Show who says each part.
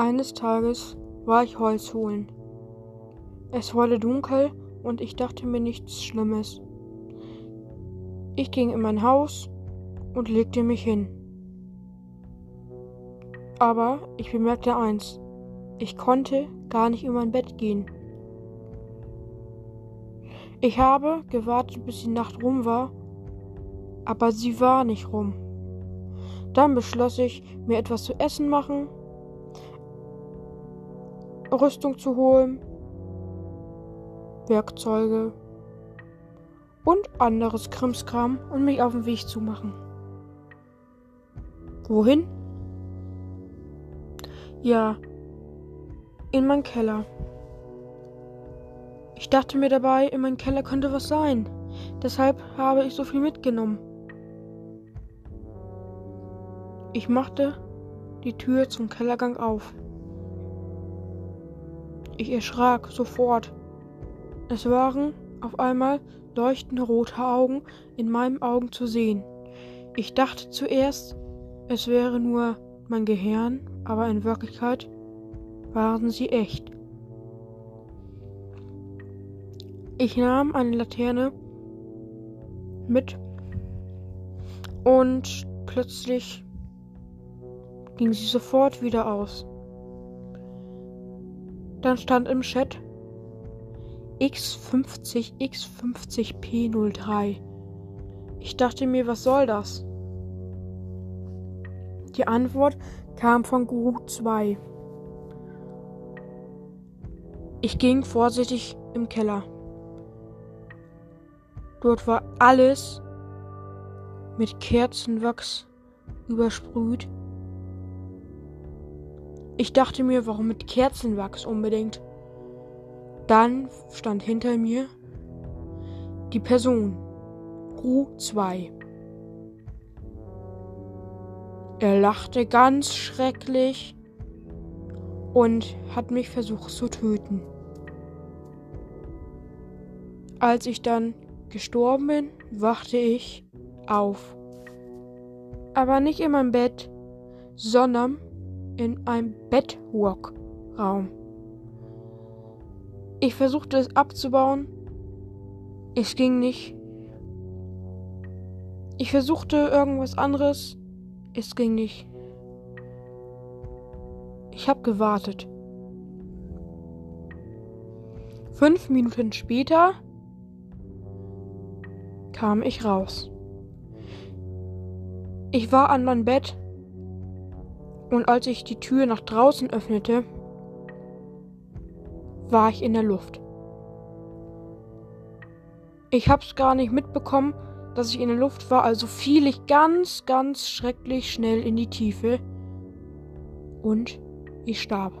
Speaker 1: Eines Tages war ich Holz holen. Es wurde dunkel und ich dachte mir nichts Schlimmes. Ich ging in mein Haus und legte mich hin. Aber ich bemerkte eins, ich konnte gar nicht in mein Bett gehen. Ich habe gewartet, bis die Nacht rum war, aber sie war nicht rum. Dann beschloss ich, mir etwas zu essen machen, Rüstung zu holen, Werkzeuge und anderes Krimskram und mich auf den Weg zu machen. Wohin? Ja, in meinen Keller. Ich dachte mir dabei, in meinem Keller könnte was sein. Deshalb habe ich so viel mitgenommen. Ich machte die Tür zum Kellergang auf. Ich erschrak sofort. Es waren auf einmal leuchtende rote Augen in meinen Augen zu sehen. Ich dachte zuerst, es wäre nur mein Gehirn, aber in Wirklichkeit waren sie echt. Ich nahm eine Laterne mit und plötzlich ging sie sofort wieder aus. Dann stand im Chat X50 X50P03. Ich dachte mir, was soll das? Die Antwort kam von Guru 2. Ich ging vorsichtig im Keller. Dort war alles mit Kerzenwachs übersprüht ich dachte mir, warum mit Kerzenwachs unbedingt? Dann stand hinter mir die Person. Ru 2. Er lachte ganz schrecklich und hat mich versucht zu töten. Als ich dann gestorben bin, wachte ich auf. Aber nicht in meinem Bett, sondern in einem Bedrock-Raum. Ich versuchte es abzubauen. Es ging nicht. Ich versuchte irgendwas anderes. Es ging nicht. Ich habe gewartet. Fünf Minuten später kam ich raus. Ich war an meinem Bett und als ich die Tür nach draußen öffnete, war ich in der Luft. Ich hab's gar nicht mitbekommen, dass ich in der Luft war, also fiel ich ganz, ganz schrecklich schnell in die Tiefe und ich starb.